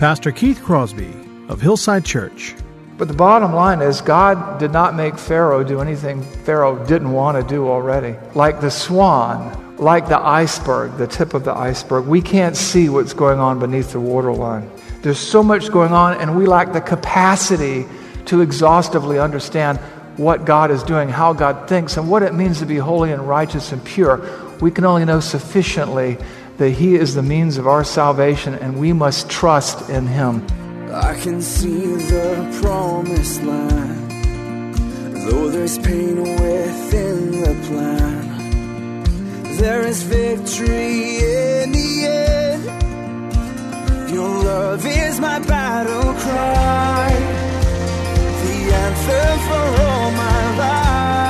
Pastor Keith Crosby of Hillside Church. But the bottom line is, God did not make Pharaoh do anything Pharaoh didn't want to do already. Like the swan, like the iceberg, the tip of the iceberg, we can't see what's going on beneath the waterline. There's so much going on, and we lack the capacity to exhaustively understand what God is doing, how God thinks, and what it means to be holy and righteous and pure. We can only know sufficiently that He is the means of our salvation, and we must trust in Him. I can see the promised land, though there's pain within the plan. There is victory in the end. Your love is my battle cry, the answer for all my life.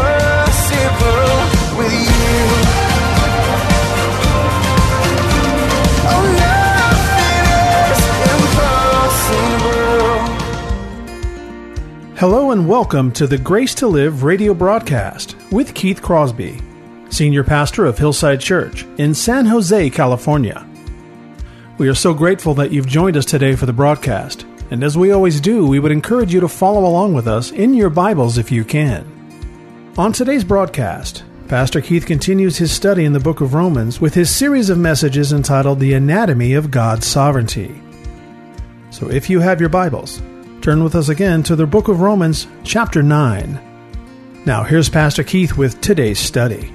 Hello and welcome to the Grace to Live radio broadcast with Keith Crosby, Senior Pastor of Hillside Church in San Jose, California. We are so grateful that you've joined us today for the broadcast, and as we always do, we would encourage you to follow along with us in your Bibles if you can. On today's broadcast, Pastor Keith continues his study in the book of Romans with his series of messages entitled The Anatomy of God's Sovereignty. So if you have your Bibles, turn with us again to the book of Romans, chapter 9. Now, here's Pastor Keith with today's study.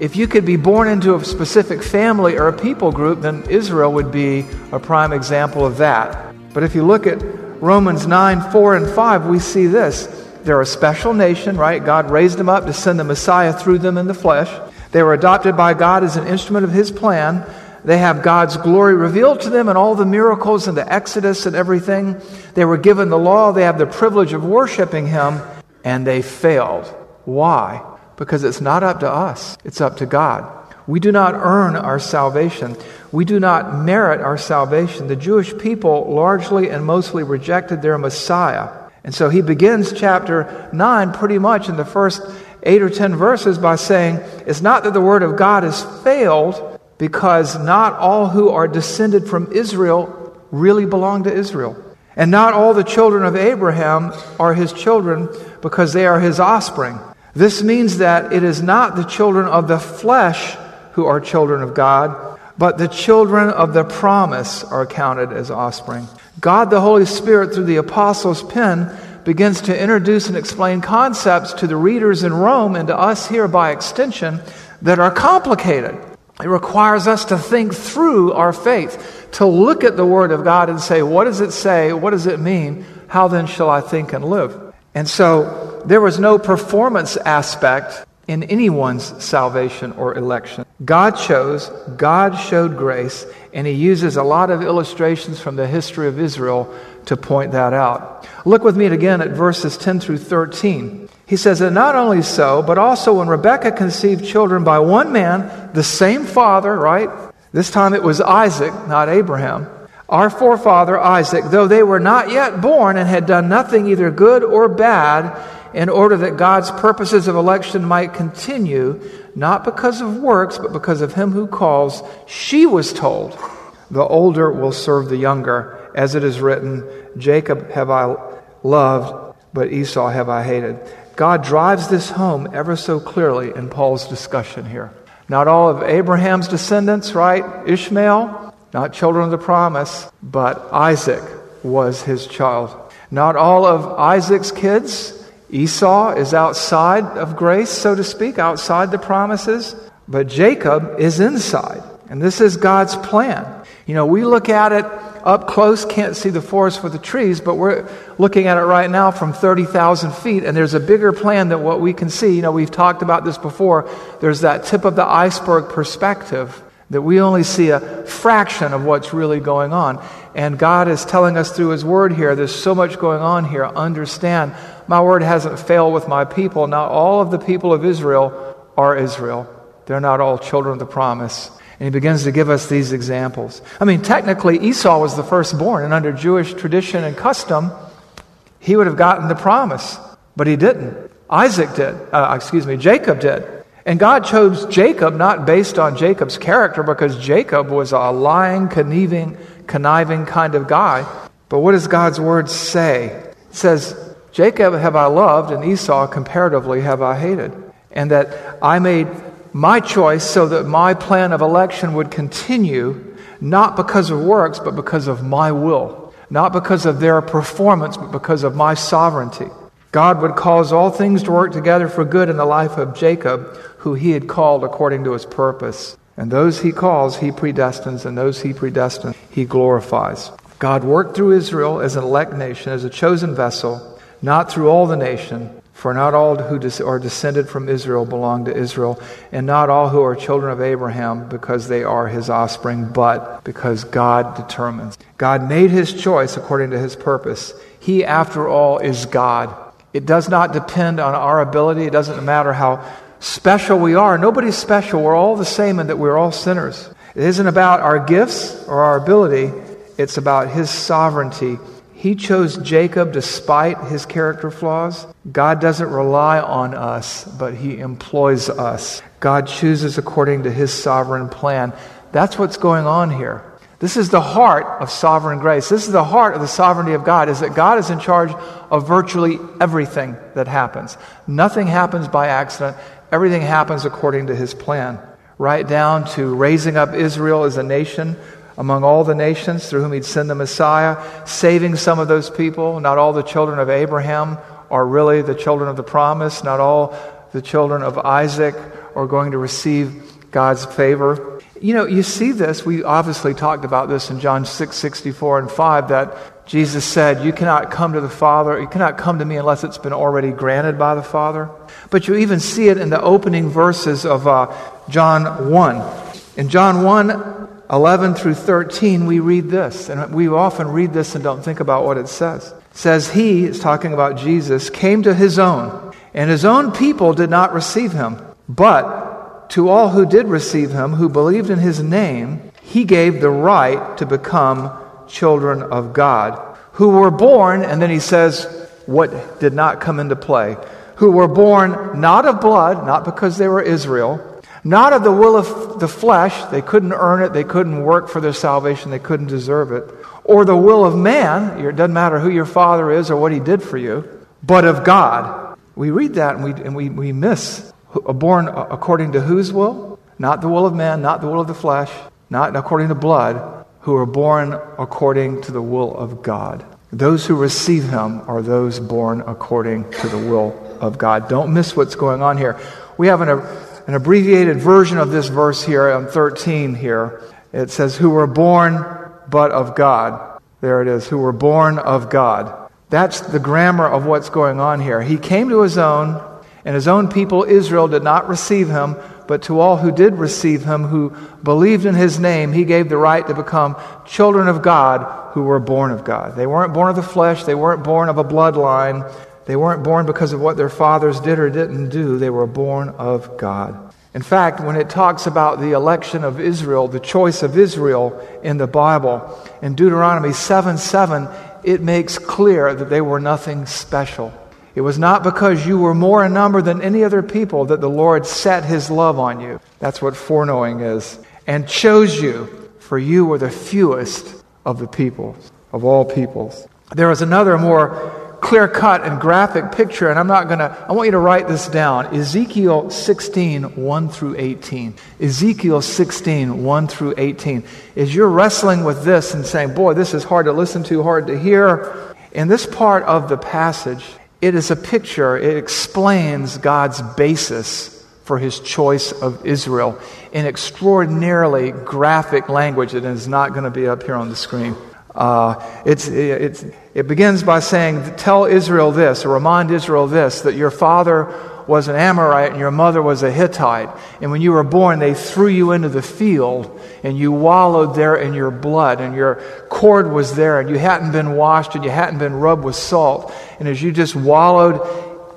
If you could be born into a specific family or a people group, then Israel would be a prime example of that. But if you look at Romans 9, 4, and 5, we see this. They're a special nation, right? God raised them up to send the Messiah through them in the flesh. They were adopted by God as an instrument of His plan. They have God's glory revealed to them and all the miracles and the Exodus and everything. They were given the law. They have the privilege of worshiping Him, and they failed. Why? Because it's not up to us, it's up to God. We do not earn our salvation. We do not merit our salvation. The Jewish people largely and mostly rejected their Messiah. And so he begins chapter 9 pretty much in the first eight or ten verses by saying, It's not that the word of God has failed, because not all who are descended from Israel really belong to Israel. And not all the children of Abraham are his children because they are his offspring. This means that it is not the children of the flesh who are children of God, but the children of the promise are counted as offspring. God the Holy Spirit, through the apostles' pen, begins to introduce and explain concepts to the readers in Rome and to us here by extension that are complicated. It requires us to think through our faith, to look at the Word of God and say, what does it say? What does it mean? How then shall I think and live? And so there was no performance aspect in anyone's salvation or election. God chose, God showed grace, and He uses a lot of illustrations from the history of Israel to point that out. Look with me again at verses 10 through 13. He says, And not only so, but also when Rebekah conceived children by one man, the same father, right? This time it was Isaac, not Abraham. Our forefather Isaac, though they were not yet born and had done nothing either good or bad, in order that God's purposes of election might continue, not because of works, but because of him who calls, she was told, The older will serve the younger, as it is written, Jacob have I loved, but Esau have I hated. God drives this home ever so clearly in Paul's discussion here. Not all of Abraham's descendants, right? Ishmael, not children of the promise, but Isaac was his child. Not all of Isaac's kids, Esau is outside of grace, so to speak, outside the promises, but Jacob is inside. And this is God's plan. You know, we look at it up close, can't see the forest for the trees, but we're looking at it right now from 30,000 feet, and there's a bigger plan than what we can see. You know, we've talked about this before. There's that tip of the iceberg perspective that we only see a fraction of what's really going on. And God is telling us through His Word here, there's so much going on here. Understand, my word hasn't failed with my people. Not all of the people of Israel are Israel. They're not all children of the promise. And he begins to give us these examples. I mean, technically, Esau was the firstborn, and under Jewish tradition and custom, he would have gotten the promise, but he didn't. Isaac did. Uh, excuse me, Jacob did. And God chose Jacob not based on Jacob's character because Jacob was a lying, conniving, conniving kind of guy. But what does God's word say? It says, Jacob have I loved, and Esau comparatively have I hated. And that I made my choice so that my plan of election would continue, not because of works, but because of my will. Not because of their performance, but because of my sovereignty. God would cause all things to work together for good in the life of Jacob, who he had called according to his purpose. And those he calls, he predestines, and those he predestines, he glorifies. God worked through Israel as an elect nation, as a chosen vessel, not through all the nation, for not all who are descended from Israel belong to Israel, and not all who are children of Abraham because they are his offspring, but because God determines. God made his choice according to his purpose. He, after all, is God. It does not depend on our ability. It doesn't matter how special we are. Nobody's special. We're all the same in that we're all sinners. It isn't about our gifts or our ability, it's about his sovereignty he chose Jacob despite his character flaws. God doesn't rely on us, but He employs us. God chooses according to His sovereign plan. That's what's going on here. This is the heart of sovereign grace. This is the heart of the sovereignty of God, is that God is in charge of virtually everything that happens. Nothing happens by accident. Everything happens according to His plan. Right down to raising up Israel as a nation among all the nations through whom he'd send the Messiah, saving some of those people. Not all the children of Abraham are really the children of the promise. Not all the children of Isaac are going to receive God's favor. You know, you see this. We obviously talked about this in John 6 64 and 5 that Jesus said, You cannot come to the Father, you cannot come to me unless it's been already granted by the Father. But you even see it in the opening verses of uh, John 1. In John 1, 11 through 13, we read this, and we often read this and don't think about what it says. It says, He, is talking about Jesus, came to his own, and his own people did not receive him. But to all who did receive him, who believed in his name, he gave the right to become children of God, who were born, and then he says, what did not come into play, who were born not of blood, not because they were Israel, not of the will of the flesh, they couldn't earn it, they couldn't work for their salvation, they couldn't deserve it, or the will of man, it doesn't matter who your father is or what he did for you, but of God. We read that and we, and we, we miss. Born according to whose will? Not the will of man, not the will of the flesh, not according to blood, who are born according to the will of God. Those who receive him are those born according to the will of God. Don't miss what's going on here. We have an, an abbreviated version of this verse here on 13 here. It says, Who were born but of God. There it is, who were born of God. That's the grammar of what's going on here. He came to his own, and his own people, Israel, did not receive him, but to all who did receive him, who believed in his name, he gave the right to become children of God who were born of God. They weren't born of the flesh, they weren't born of a bloodline, they weren't born because of what their fathers did or didn't do, they were born of God. In fact, when it talks about the election of Israel, the choice of Israel in the Bible, in Deuteronomy 7 7, it makes clear that they were nothing special. It was not because you were more in number than any other people that the Lord set his love on you. That's what foreknowing is. And chose you, for you were the fewest of the peoples, of all peoples. There is another more clear cut and graphic picture, and I'm not going to, I want you to write this down. Ezekiel 16, 1 through 18. Ezekiel 16, 1 through 18. As you're wrestling with this and saying, boy, this is hard to listen to, hard to hear, in this part of the passage, it is a picture, it explains God's basis for his choice of Israel in extraordinarily graphic language that is not going to be up here on the screen. Uh, it's, it's, it begins by saying, Tell Israel this, or remind Israel this, that your father was an Amorite and your mother was a Hittite. And when you were born, they threw you into the field and you wallowed there in your blood and your cord was there and you hadn't been washed and you hadn't been rubbed with salt. And as you just wallowed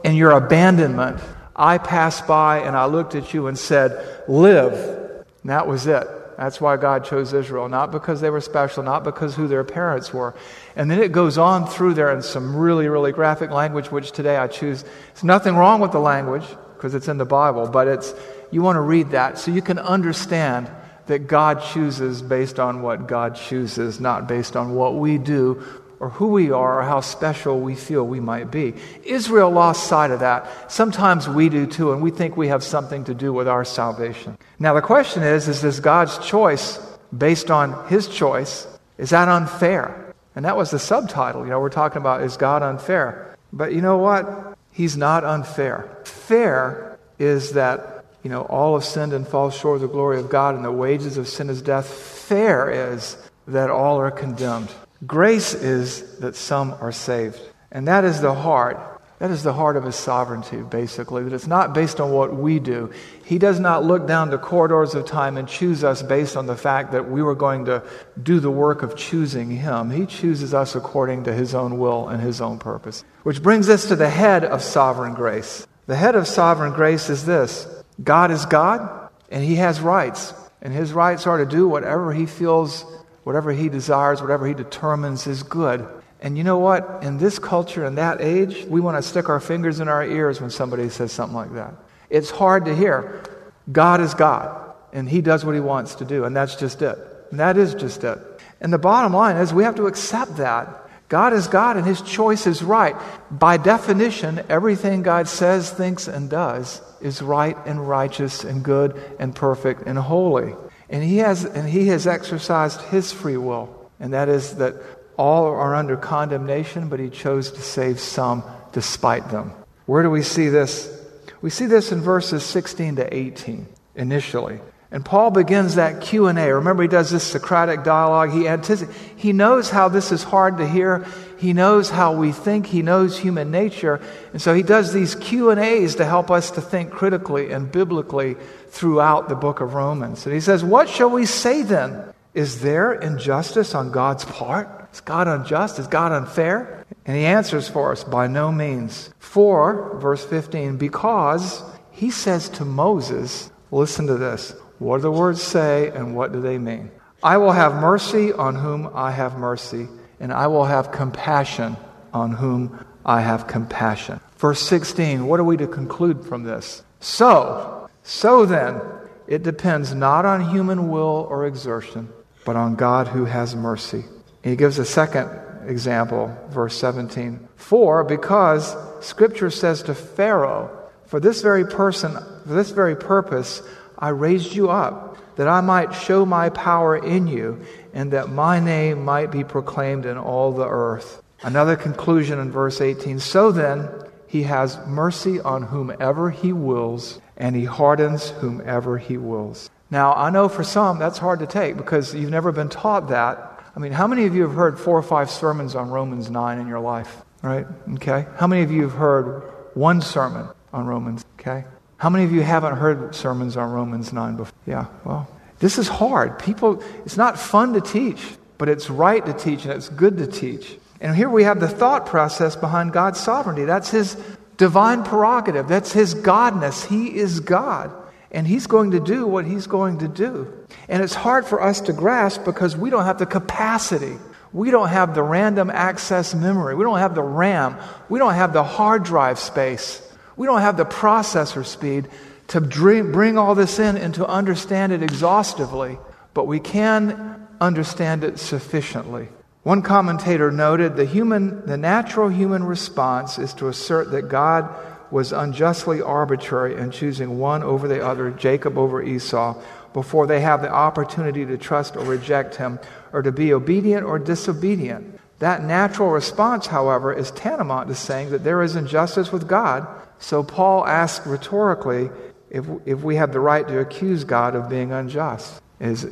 in your abandonment, I passed by and I looked at you and said, Live. And that was it. That's why God chose Israel, not because they were special, not because who their parents were. And then it goes on through there in some really, really graphic language, which today I choose. There's nothing wrong with the language because it's in the Bible, but it's you want to read that so you can understand that God chooses based on what God chooses, not based on what we do or who we are or how special we feel we might be. Israel lost sight of that. Sometimes we do too, and we think we have something to do with our salvation. Now, the question is is this God's choice based on his choice? Is that unfair? And that was the subtitle. You know, we're talking about is God unfair? But you know what? He's not unfair. Fair is that, you know, all have sinned and fall short of the glory of God, and the wages of sin is death. Fair is that all are condemned. Grace is that some are saved. And that is the heart. That is the heart of his sovereignty, basically, that it's not based on what we do. He does not look down the corridors of time and choose us based on the fact that we were going to do the work of choosing him. He chooses us according to his own will and his own purpose. Which brings us to the head of sovereign grace. The head of sovereign grace is this God is God, and he has rights. And his rights are to do whatever he feels whatever he desires, whatever he determines is good. And you know what? In this culture, in that age, we want to stick our fingers in our ears when somebody says something like that. It's hard to hear. God is God, and he does what he wants to do, and that's just it. And that is just it. And the bottom line is we have to accept that. God is God, and his choice is right. By definition, everything God says, thinks, and does is right and righteous and good and perfect and holy. And he has, and he has exercised his free will, and that is that all are under condemnation, but he chose to save some despite them. Where do we see this? We see this in verses 16 to 18 initially. And Paul begins that Q&A. Remember he does this Socratic dialogue. He antici- he knows how this is hard to hear. He knows how we think. He knows human nature. And so he does these Q&As to help us to think critically and biblically throughout the book of Romans. And he says, "What shall we say then? Is there injustice on God's part? Is God unjust? Is God unfair?" And he answers for us, "By no means." For verse 15, because he says to Moses, listen to this. What do the words say and what do they mean? I will have mercy on whom I have mercy, and I will have compassion on whom I have compassion. Verse 16, what are we to conclude from this? So, so then, it depends not on human will or exertion, but on God who has mercy. He gives a second example, verse 17. For, because Scripture says to Pharaoh, for this very person, for this very purpose, I raised you up, that I might show my power in you, and that my name might be proclaimed in all the earth. Another conclusion in verse 18 So then, he has mercy on whomever he wills, and he hardens whomever he wills. Now, I know for some that's hard to take because you've never been taught that. I mean, how many of you have heard four or five sermons on Romans 9 in your life? Right? Okay. How many of you have heard one sermon on Romans? Okay. How many of you haven't heard sermons on Romans 9 before? Yeah, well, this is hard. People, it's not fun to teach, but it's right to teach and it's good to teach. And here we have the thought process behind God's sovereignty. That's his divine prerogative, that's his godness. He is God. And he's going to do what he's going to do. And it's hard for us to grasp because we don't have the capacity. We don't have the random access memory. We don't have the RAM. We don't have the hard drive space we don't have the processor speed to bring all this in and to understand it exhaustively, but we can understand it sufficiently. One commentator noted the human the natural human response is to assert that God was unjustly arbitrary in choosing one over the other, Jacob over Esau, before they have the opportunity to trust or reject him or to be obedient or disobedient. That natural response, however, is tantamount to saying that there is injustice with God. So Paul asks rhetorically if, if we have the right to accuse God of being unjust. Is,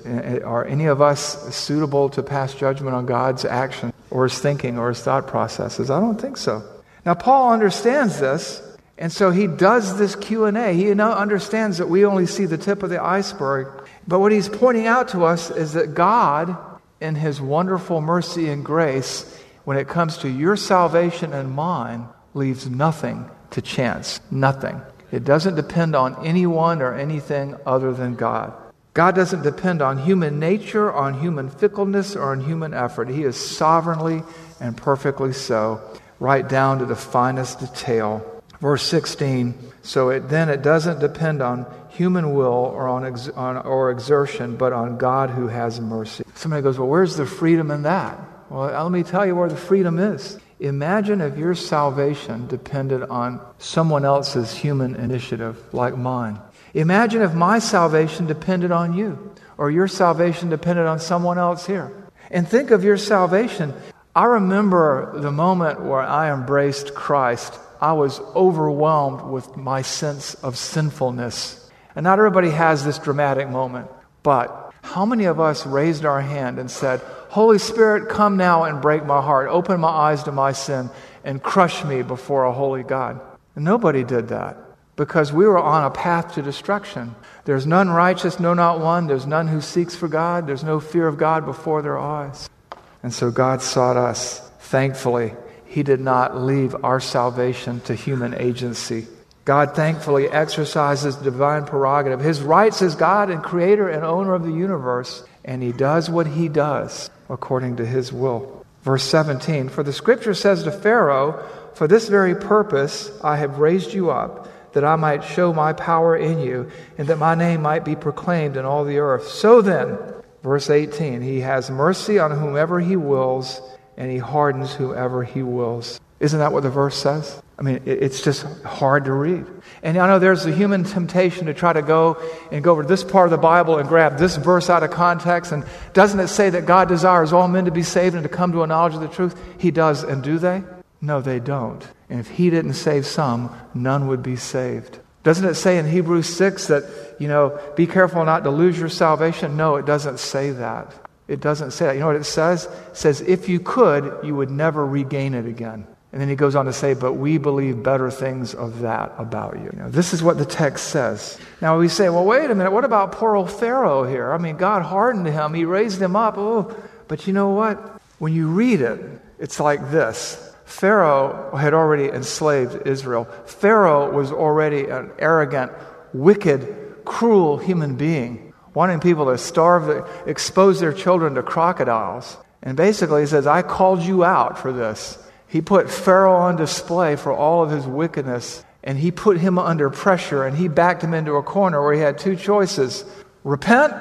are any of us suitable to pass judgment on God's action or his thinking or his thought processes? I don't think so. Now, Paul understands this, and so he does this Q&A. He understands that we only see the tip of the iceberg. But what he's pointing out to us is that God, in his wonderful mercy and grace, when it comes to your salvation and mine, leaves nothing to chance. Nothing. It doesn't depend on anyone or anything other than God. God doesn't depend on human nature, on human fickleness, or on human effort. He is sovereignly and perfectly so, right down to the finest detail. Verse 16, so it, then it doesn't depend on human will or on, ex, on, or exertion, but on God who has mercy. Somebody goes, Well, where's the freedom in that? Well, let me tell you where the freedom is. Imagine if your salvation depended on someone else's human initiative like mine. Imagine if my salvation depended on you, or your salvation depended on someone else here. And think of your salvation. I remember the moment where I embraced Christ. I was overwhelmed with my sense of sinfulness. And not everybody has this dramatic moment, but how many of us raised our hand and said, Holy Spirit, come now and break my heart, open my eyes to my sin, and crush me before a holy God? And nobody did that because we were on a path to destruction. There's none righteous, no, not one. There's none who seeks for God. There's no fear of God before their eyes. And so God sought us. Thankfully, He did not leave our salvation to human agency. God thankfully exercises divine prerogative, His rights as God and creator and owner of the universe, and He does what He does according to His will. Verse 17 For the scripture says to Pharaoh, For this very purpose I have raised you up that I might show my power in you, and that my name might be proclaimed in all the earth. So then, verse 18, he has mercy on whomever he wills, and he hardens whoever he wills. Isn't that what the verse says? I mean, it's just hard to read. And I know there's a human temptation to try to go and go over this part of the Bible and grab this verse out of context. And doesn't it say that God desires all men to be saved and to come to a knowledge of the truth? He does, and do they? No, they don't. And if he didn't save some, none would be saved. Doesn't it say in Hebrews 6 that, you know, be careful not to lose your salvation? No, it doesn't say that. It doesn't say that. You know what it says? It says, if you could, you would never regain it again. And then he goes on to say, but we believe better things of that about you. this is what the text says. Now we say, well, wait a minute, what about poor old Pharaoh here? I mean, God hardened him, he raised him up. Oh, but you know what? When you read it, it's like this Pharaoh had already enslaved Israel. Pharaoh was already an arrogant, wicked, cruel human being, wanting people to starve, expose their children to crocodiles. And basically, he says, I called you out for this. He put Pharaoh on display for all of his wickedness, and he put him under pressure, and he backed him into a corner where he had two choices repent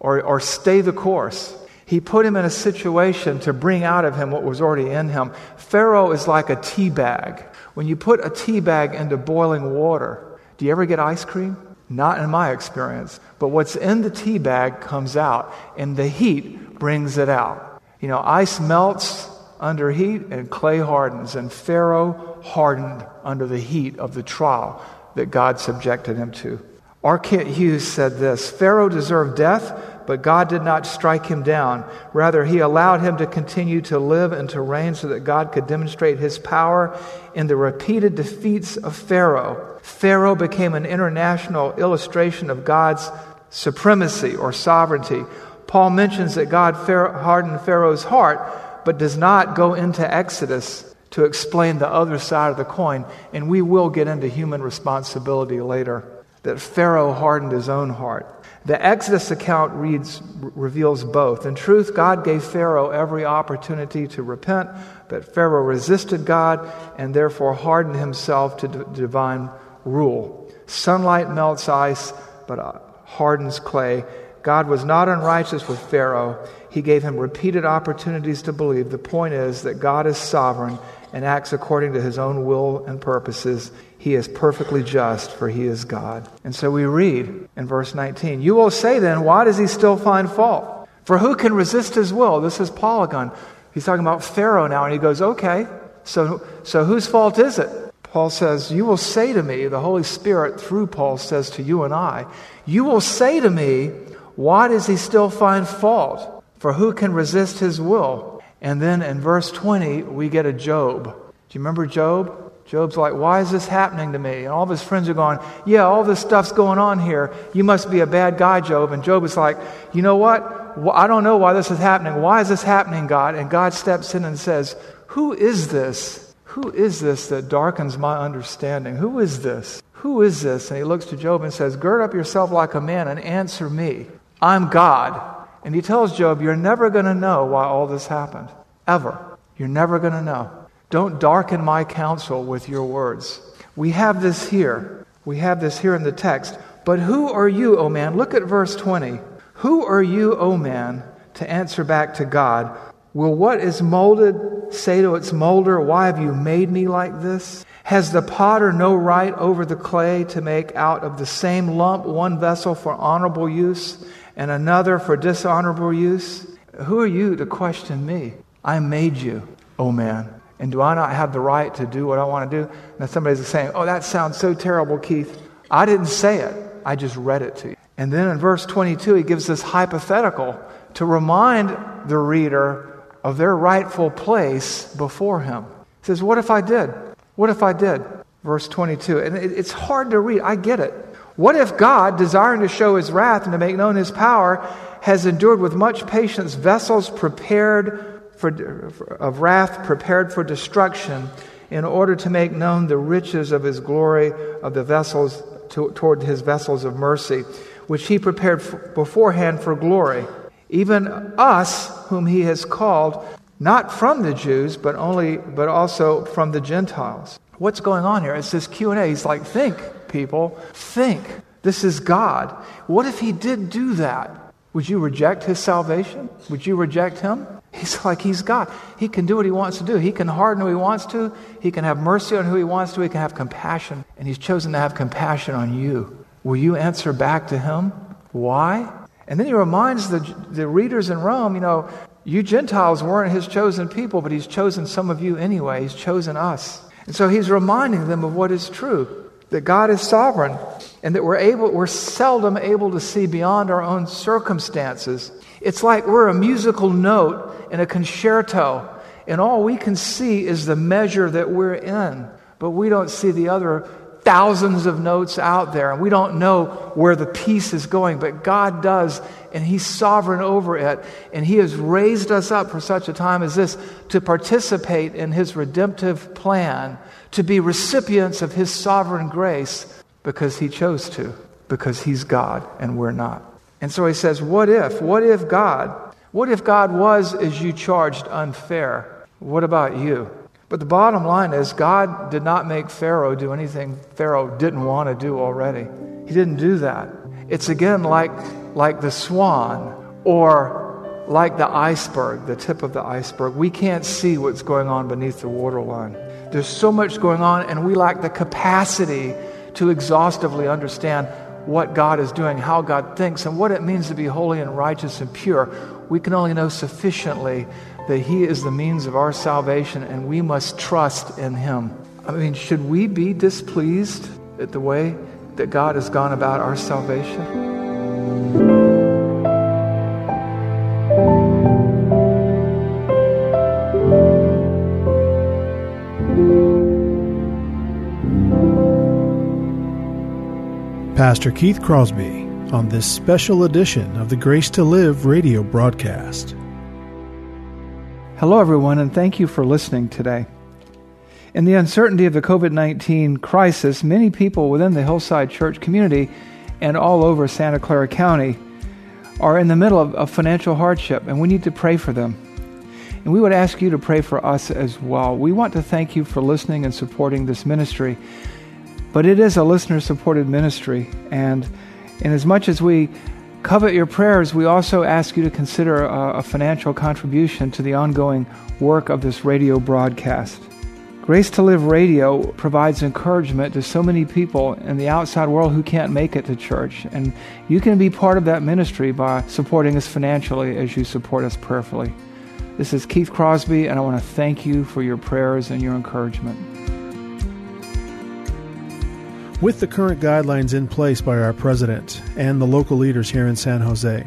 or, or stay the course. He put him in a situation to bring out of him what was already in him. Pharaoh is like a tea bag. When you put a tea bag into boiling water, do you ever get ice cream? Not in my experience. But what's in the tea bag comes out, and the heat brings it out. You know, ice melts under heat and clay hardens, and Pharaoh hardened under the heat of the trial that God subjected him to. R. Kent Hughes said this Pharaoh deserved death but God did not strike him down. Rather, he allowed him to continue to live and to reign so that God could demonstrate his power in the repeated defeats of Pharaoh. Pharaoh became an international illustration of God's supremacy or sovereignty. Paul mentions that God hardened Pharaoh's heart, but does not go into Exodus to explain the other side of the coin. And we will get into human responsibility later. That Pharaoh hardened his own heart. The Exodus account reads, reveals both. In truth, God gave Pharaoh every opportunity to repent, but Pharaoh resisted God and therefore hardened himself to d- divine rule. Sunlight melts ice, but uh, hardens clay. God was not unrighteous with Pharaoh. He gave him repeated opportunities to believe. The point is that God is sovereign and acts according to his own will and purposes. He is perfectly just, for he is God. And so we read in verse 19 You will say then, why does he still find fault? For who can resist his will? This is Paul again. He's talking about Pharaoh now, and he goes, Okay, so, so whose fault is it? Paul says, You will say to me, the Holy Spirit through Paul says to you and I, You will say to me, Why does he still find fault? For who can resist his will? And then in verse 20, we get a Job. Do you remember Job? Job's like, Why is this happening to me? And all of his friends are going, Yeah, all this stuff's going on here. You must be a bad guy, Job. And Job is like, You know what? I don't know why this is happening. Why is this happening, God? And God steps in and says, Who is this? Who is this that darkens my understanding? Who is this? Who is this? And he looks to Job and says, Gird up yourself like a man and answer me. I'm God. And he tells Job, You're never going to know why all this happened. Ever. You're never going to know. Don't darken my counsel with your words. We have this here. We have this here in the text. But who are you, O man? Look at verse 20. Who are you, O man, to answer back to God? Will what is molded say to its molder, Why have you made me like this? Has the potter no right over the clay to make out of the same lump one vessel for honorable use and another for dishonorable use? Who are you to question me? I made you, O man. And do I not have the right to do what I want to do? Now somebody's saying, Oh, that sounds so terrible, Keith. I didn't say it, I just read it to you. And then in verse 22, he gives this hypothetical to remind the reader of their rightful place before him. He says, What if I did? What if I did? Verse 22. And it's hard to read. I get it. What if God, desiring to show his wrath and to make known his power, has endured with much patience vessels prepared for, of wrath, prepared for destruction, in order to make known the riches of his glory of the vessels to, toward his vessels of mercy? which he prepared beforehand for glory, even us whom he has called not from the Jews, but only but also from the Gentiles. What's going on here? It's this Q&A. He's like, think, people, think. This is God. What if he did do that? Would you reject his salvation? Would you reject him? He's like, he's God. He can do what he wants to do. He can harden who he wants to. He can have mercy on who he wants to. He can have compassion. And he's chosen to have compassion on you. Will you answer back to him? Why? And then he reminds the, the readers in Rome, you know, you Gentiles weren't his chosen people, but he's chosen some of you anyway. He's chosen us. And so he's reminding them of what is true that God is sovereign and that we're, able, we're seldom able to see beyond our own circumstances. It's like we're a musical note in a concerto, and all we can see is the measure that we're in, but we don't see the other thousands of notes out there, and we don't know where the piece is going, but God does, and He's sovereign over it. And He has raised us up for such a time as this to participate in His redemptive plan, to be recipients of His sovereign grace because He chose to, because He's God and we're not. And so He says, What if? What if God? What if God was, as you charged, unfair? What about you? But the bottom line is, God did not make Pharaoh do anything Pharaoh didn't want to do already. He didn't do that. It's again like, like the swan or like the iceberg, the tip of the iceberg. We can't see what's going on beneath the waterline. There's so much going on, and we lack the capacity to exhaustively understand what God is doing, how God thinks, and what it means to be holy and righteous and pure. We can only know sufficiently that He is the means of our salvation and we must trust in Him. I mean, should we be displeased at the way that God has gone about our salvation? Pastor Keith Crosby on this special edition of the Grace to Live radio broadcast. Hello, everyone, and thank you for listening today. In the uncertainty of the COVID 19 crisis, many people within the Hillside Church community and all over Santa Clara County are in the middle of, of financial hardship, and we need to pray for them. And we would ask you to pray for us as well. We want to thank you for listening and supporting this ministry. But it is a listener supported ministry, and in as much as we covet your prayers, we also ask you to consider a, a financial contribution to the ongoing work of this radio broadcast. Grace to Live Radio provides encouragement to so many people in the outside world who can't make it to church. And you can be part of that ministry by supporting us financially as you support us prayerfully. This is Keith Crosby, and I want to thank you for your prayers and your encouragement. With the current guidelines in place by our president and the local leaders here in San Jose,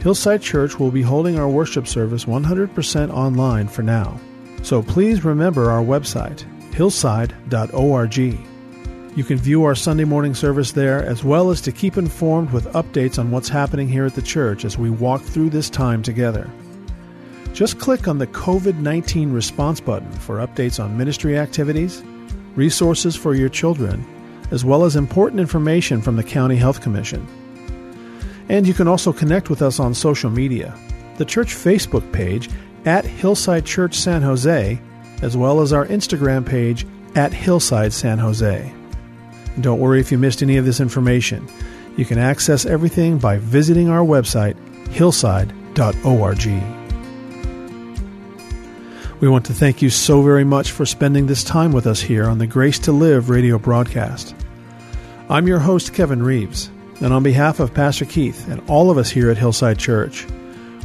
Hillside Church will be holding our worship service 100% online for now. So please remember our website, hillside.org. You can view our Sunday morning service there as well as to keep informed with updates on what's happening here at the church as we walk through this time together. Just click on the COVID 19 response button for updates on ministry activities, resources for your children, as well as important information from the County Health Commission. And you can also connect with us on social media. The church Facebook page at Hillside Church San Jose, as well as our Instagram page at Hillside San Jose. And don't worry if you missed any of this information. You can access everything by visiting our website, hillside.org. We want to thank you so very much for spending this time with us here on the Grace to Live radio broadcast. I'm your host, Kevin Reeves, and on behalf of Pastor Keith and all of us here at Hillside Church,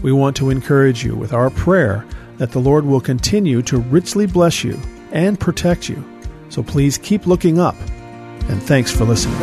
we want to encourage you with our prayer that the Lord will continue to richly bless you and protect you. So please keep looking up, and thanks for listening.